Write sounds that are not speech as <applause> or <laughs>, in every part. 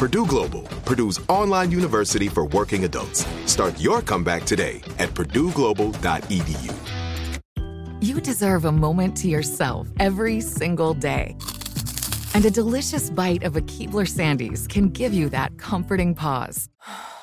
Purdue Global, Purdue's online university for working adults. Start your comeback today at purdueglobal.edu. You deserve a moment to yourself every single day. And a delicious bite of a Keebler Sandies can give you that comforting pause. <sighs>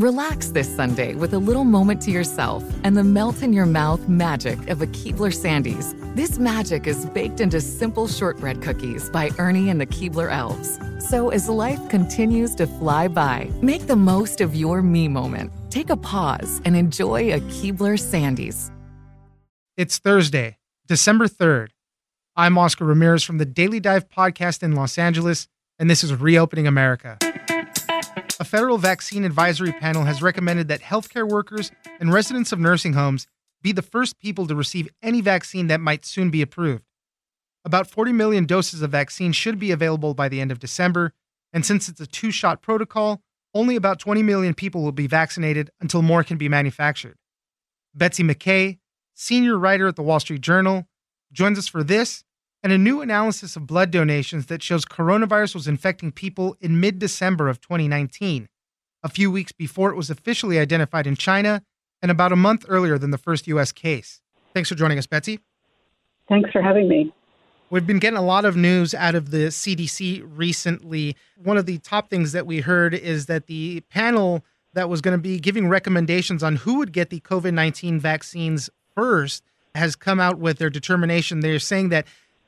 Relax this Sunday with a little moment to yourself and the melt in your mouth magic of a Keebler Sandies. This magic is baked into simple shortbread cookies by Ernie and the Keebler Elves. So as life continues to fly by, make the most of your me moment. Take a pause and enjoy a Keebler Sandies. It's Thursday, December 3rd. I'm Oscar Ramirez from the Daily Dive podcast in Los Angeles, and this is Reopening America. A federal vaccine advisory panel has recommended that healthcare workers and residents of nursing homes be the first people to receive any vaccine that might soon be approved. About 40 million doses of vaccine should be available by the end of December, and since it's a two shot protocol, only about 20 million people will be vaccinated until more can be manufactured. Betsy McKay, senior writer at the Wall Street Journal, joins us for this and a new analysis of blood donations that shows coronavirus was infecting people in mid December of 2019, a few weeks before it was officially identified in China and about a month earlier than the first U.S. case. Thanks for joining us, Betsy. Thanks for having me. We've been getting a lot of news out of the CDC recently. One of the top things that we heard is that the panel that was going to be giving recommendations on who would get the COVID 19 vaccines first has come out with their determination. They're saying that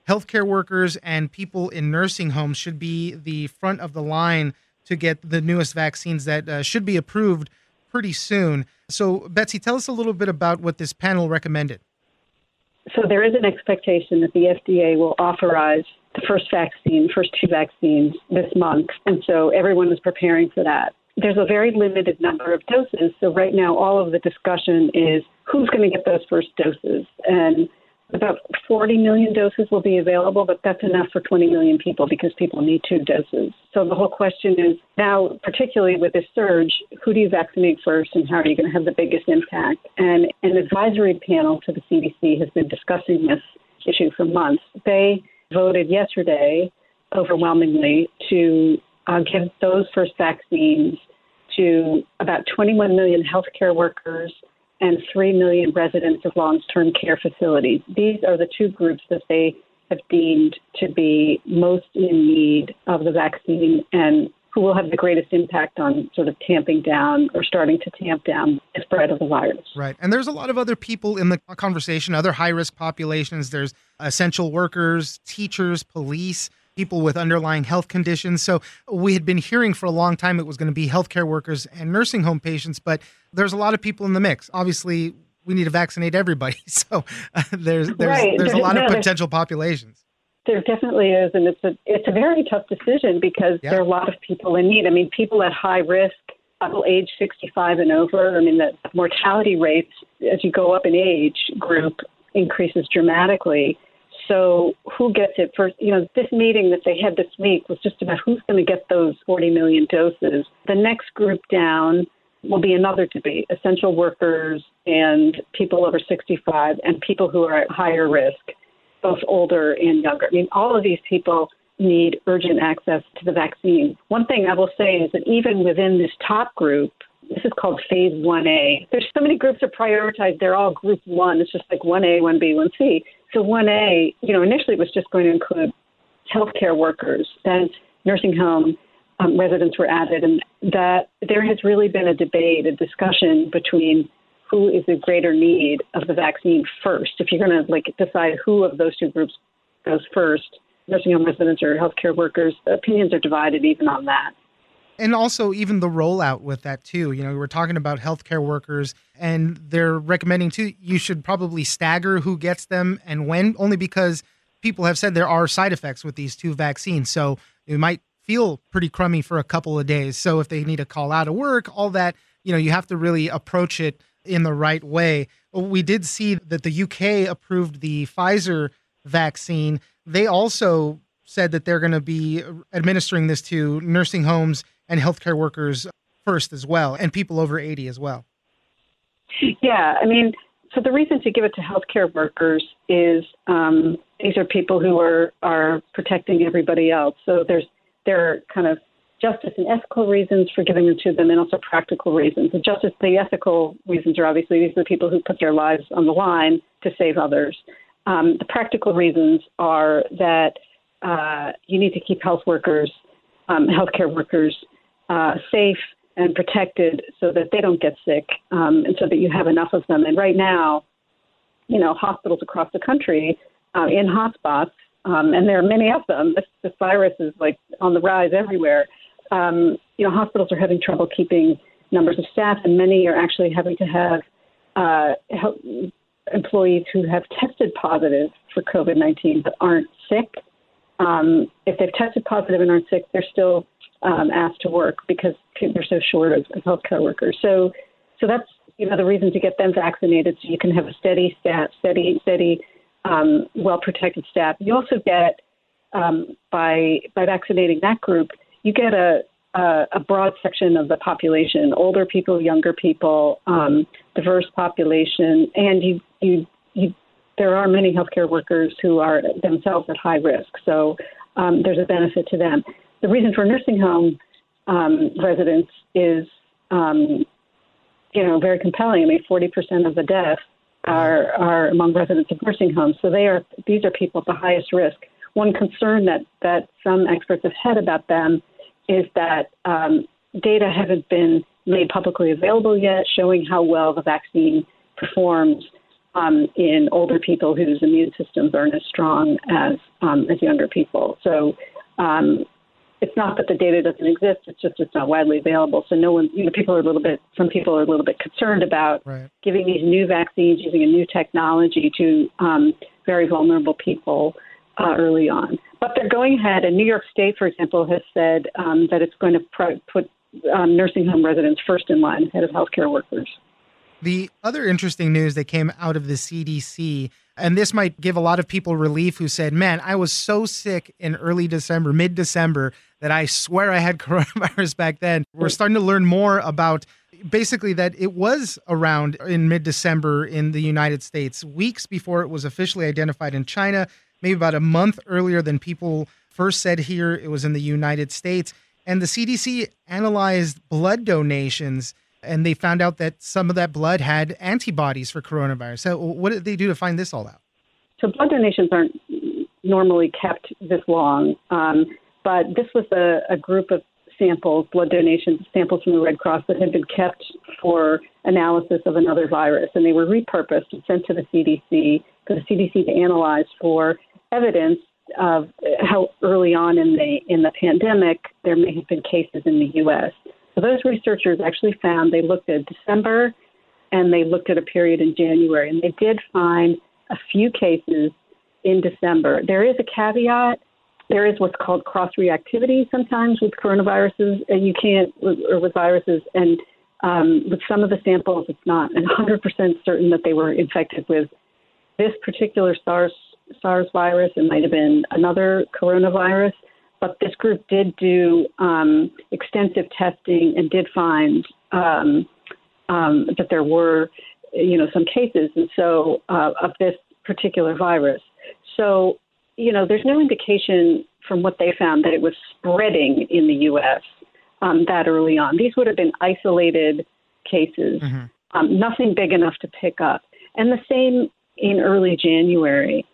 healthcare workers and people in nursing homes should be the front of the line to get the newest vaccines that uh, should be approved pretty soon. So, Betsy, tell us a little bit about what this panel recommended. So, there is an expectation that the FDA will authorize the first vaccine, first two vaccines this month. And so, everyone is preparing for that. There's a very limited number of doses. So, right now, all of the discussion is who's going to get those first doses. And about 40 million doses will be available, but that's enough for 20 million people because people need two doses. So the whole question is now, particularly with this surge, who do you vaccinate first and how are you going to have the biggest impact? And an advisory panel to the CDC has been discussing this issue for months. They voted yesterday overwhelmingly to uh, give those first vaccines to about 21 million healthcare workers and 3 million residents of long term care facilities. These are the two groups that they have deemed to be most in need of the vaccine and who will have the greatest impact on sort of tamping down or starting to tamp down the spread of the virus. Right. And there's a lot of other people in the conversation, other high risk populations. There's essential workers, teachers, police people with underlying health conditions. So we had been hearing for a long time it was going to be healthcare workers and nursing home patients, but there's a lot of people in the mix. Obviously, we need to vaccinate everybody. <laughs> So uh, there's there's right. there's a lot no, of potential populations. There definitely is, and it's a it's a very tough decision because yeah. there are a lot of people in need. I mean, people at high risk, people age 65 and over. I mean, the mortality rates as you go up in age group increases dramatically. So who gets it first? You know, this meeting that they had this week was just about who's going to get those 40 million doses. The next group down will be another debate essential workers and people over 65 and people who are at higher risk, both older and younger. I mean, all of these people need urgent access to the vaccine. One thing I will say is that even within this top group, this is called phase 1A. There's so many groups that prioritized. They're all group one. It's just like 1A, 1B, 1C. So 1A, you know, initially it was just going to include healthcare workers, then nursing home um, residents were added, and that there has really been a debate, a discussion between who is in greater need of the vaccine first. If you're going to like decide who of those two groups goes first, nursing home residents or healthcare workers, opinions are divided even on that. And also, even the rollout with that too. You know, we're talking about healthcare workers, and they're recommending too. You should probably stagger who gets them and when, only because people have said there are side effects with these two vaccines. So it might feel pretty crummy for a couple of days. So if they need to call out of work, all that, you know, you have to really approach it in the right way. We did see that the UK approved the Pfizer vaccine. They also said that they're going to be administering this to nursing homes and healthcare workers first as well, and people over 80 as well. Yeah, I mean, so the reason to give it to healthcare workers is um, these are people who are are protecting everybody else. So there's there are kind of justice and ethical reasons for giving it to them, and also practical reasons. The justice, the ethical reasons are obviously these are the people who put their lives on the line to save others. Um, the practical reasons are that uh, you need to keep health workers, um, healthcare workers, uh, safe and protected so that they don't get sick, um, and so that you have enough of them. And right now, you know, hospitals across the country uh, in hotspots, um, and there are many of them. This, this virus is like on the rise everywhere. Um, you know, hospitals are having trouble keeping numbers of staff, and many are actually having to have uh, help employees who have tested positive for COVID 19 but aren't sick. Um, if they've tested positive and aren't sick, they're still um, asked to work because they're so short of, of healthcare workers. So, so that's you know the reason to get them vaccinated, so you can have a steady staff, steady, steady, um, well protected staff. You also get um, by by vaccinating that group, you get a a, a broad section of the population: older people, younger people, um, diverse population, and you you you. There are many healthcare workers who are themselves at high risk, so um, there's a benefit to them the reason for nursing home um, residents is, um, you know, very compelling. I mean, 40% of the deaths are are among residents of nursing homes. So they are these are people at the highest risk. One concern that that some experts have had about them is that um, data haven't been made publicly available yet, showing how well the vaccine performs um, in older people whose immune systems aren't as strong as um, as younger people. So um, it's not that the data doesn't exist; it's just it's not widely available. So no one, you know, people are a little bit, some people are a little bit concerned about right. giving these new vaccines using a new technology to um, very vulnerable people uh, early on. But they're going ahead, and New York State, for example, has said um, that it's going to pr- put um, nursing home residents first in line ahead of healthcare workers. The other interesting news that came out of the CDC and this might give a lot of people relief who said, Man, I was so sick in early December, mid December, that I swear I had <laughs> coronavirus back then. We're starting to learn more about basically that it was around in mid December in the United States, weeks before it was officially identified in China, maybe about a month earlier than people first said here it was in the United States. And the CDC analyzed blood donations and they found out that some of that blood had antibodies for coronavirus. So, what did they do to find this all out? So, blood donations aren't normally kept this long, um, but this was a, a group of samples, blood donations, samples from the Red Cross that had been kept for analysis of another virus, and they were repurposed and sent to the CDC for the CDC to analyze for evidence of how early on in the in the pandemic there may have been cases in the U.S. So those researchers actually found they looked at December and they looked at a period in January, and they did find a few cases in December. There is a caveat. There is what's called cross reactivity sometimes with coronaviruses, and you can't, or with viruses, and um, with some of the samples, it's not 100% certain that they were infected with this particular SARS SARS virus. It might have been another coronavirus. But this group did do um, extensive testing and did find um, um, that there were, you know, some cases, and so uh, of this particular virus. So, you know, there's no indication from what they found that it was spreading in the U.S. Um, that early on. These would have been isolated cases, mm-hmm. um, nothing big enough to pick up. And the same in early January.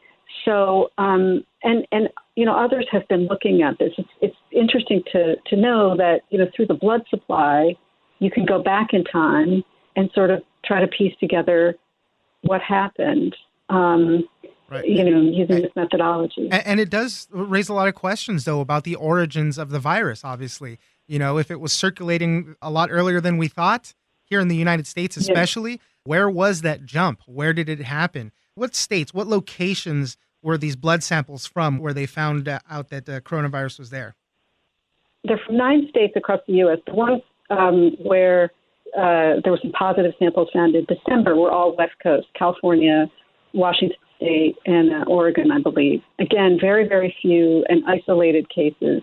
So, um, and and you know, others have been looking at this. It's, it's interesting to, to know that, you know, through the blood supply, you can go back in time and sort of try to piece together what happened. Um, right. You know, using and, this methodology. And it does raise a lot of questions, though, about the origins of the virus. Obviously, you know, if it was circulating a lot earlier than we thought here in the United States, especially, yes. where was that jump? Where did it happen? What states? What locations? Were these blood samples from where they found out that the coronavirus was there? They're from nine states across the U.S. The ones um, where uh, there were some positive samples found in December were all West Coast, California, Washington State, and uh, Oregon, I believe. Again, very, very few and isolated cases.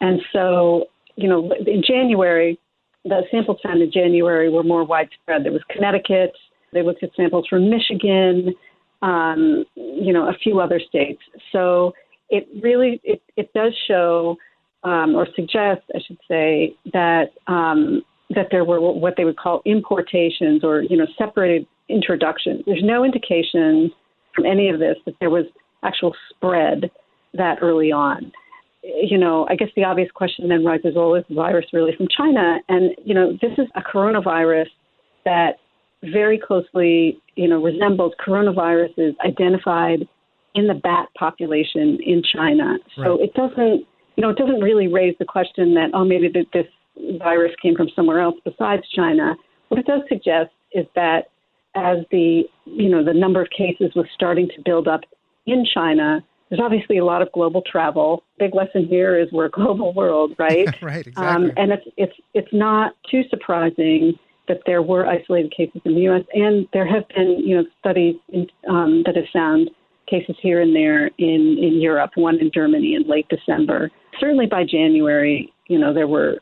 And so, you know, in January, the samples found in January were more widespread. There was Connecticut. They looked at samples from Michigan, um, you know, a few other states. So it really it, it does show um, or suggest, I should say, that um, that there were what they would call importations or you know separated introductions. There's no indication from any of this that there was actual spread that early on. You know, I guess the obvious question then rises: Well, is the virus really from China? And you know, this is a coronavirus that very closely, you know, resembles coronaviruses identified in the bat population in China. So right. it doesn't, you know, it doesn't really raise the question that oh maybe that this virus came from somewhere else besides China. What it does suggest is that as the you know the number of cases was starting to build up in China, there's obviously a lot of global travel. Big lesson here is we're a global world, right? <laughs> right, exactly. Um, and it's it's it's not too surprising that there were isolated cases in the U.S. and there have been, you know, studies in, um, that have found cases here and there in in Europe. One in Germany in late December. Certainly by January, you know, there were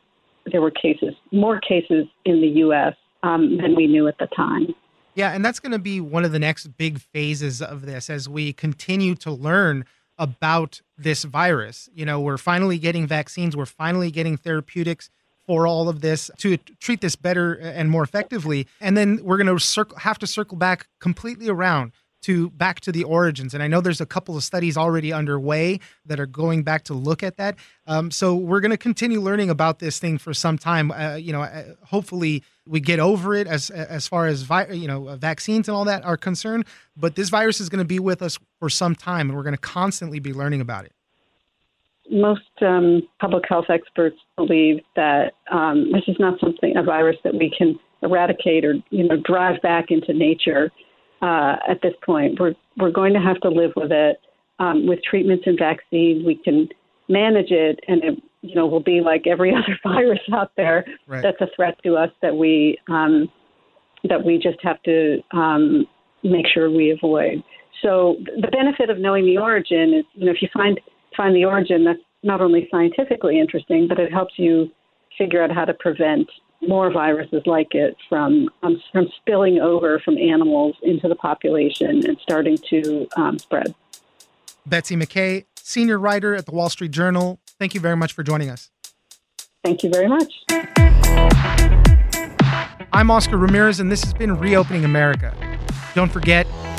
there were cases, more cases in the U.S. Um, than we knew at the time. Yeah, and that's going to be one of the next big phases of this as we continue to learn about this virus. You know, we're finally getting vaccines, we're finally getting therapeutics for all of this to treat this better and more effectively. And then we're going to circle, have to circle back completely around to back to the origins. And I know there's a couple of studies already underway that are going back to look at that. Um, so we're going to continue learning about this thing for some time. Uh, you know, uh, hopefully we get over it as as far as vi- you know vaccines and all that are concerned. But this virus is going to be with us for some time, and we're going to constantly be learning about it most um, public health experts believe that um, this is not something a virus that we can eradicate or you know drive back into nature. Uh, at this point, we're we're going to have to live with it. Um, with treatments and vaccines, we can manage it, and it you know will be like every <laughs> other virus out there right. that's a threat to us that we um, that we just have to um, make sure we avoid. So the benefit of knowing the origin is, you know, if you find find the origin, that's not only scientifically interesting, but it helps you figure out how to prevent more viruses like it from um, from spilling over from animals into the population and starting to um, spread. Betsy McKay, senior writer at the Wall Street Journal. Thank you very much for joining us. Thank you very much. I'm Oscar Ramirez, and this has been Reopening America. Don't forget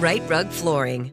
Rite Rug Flooring.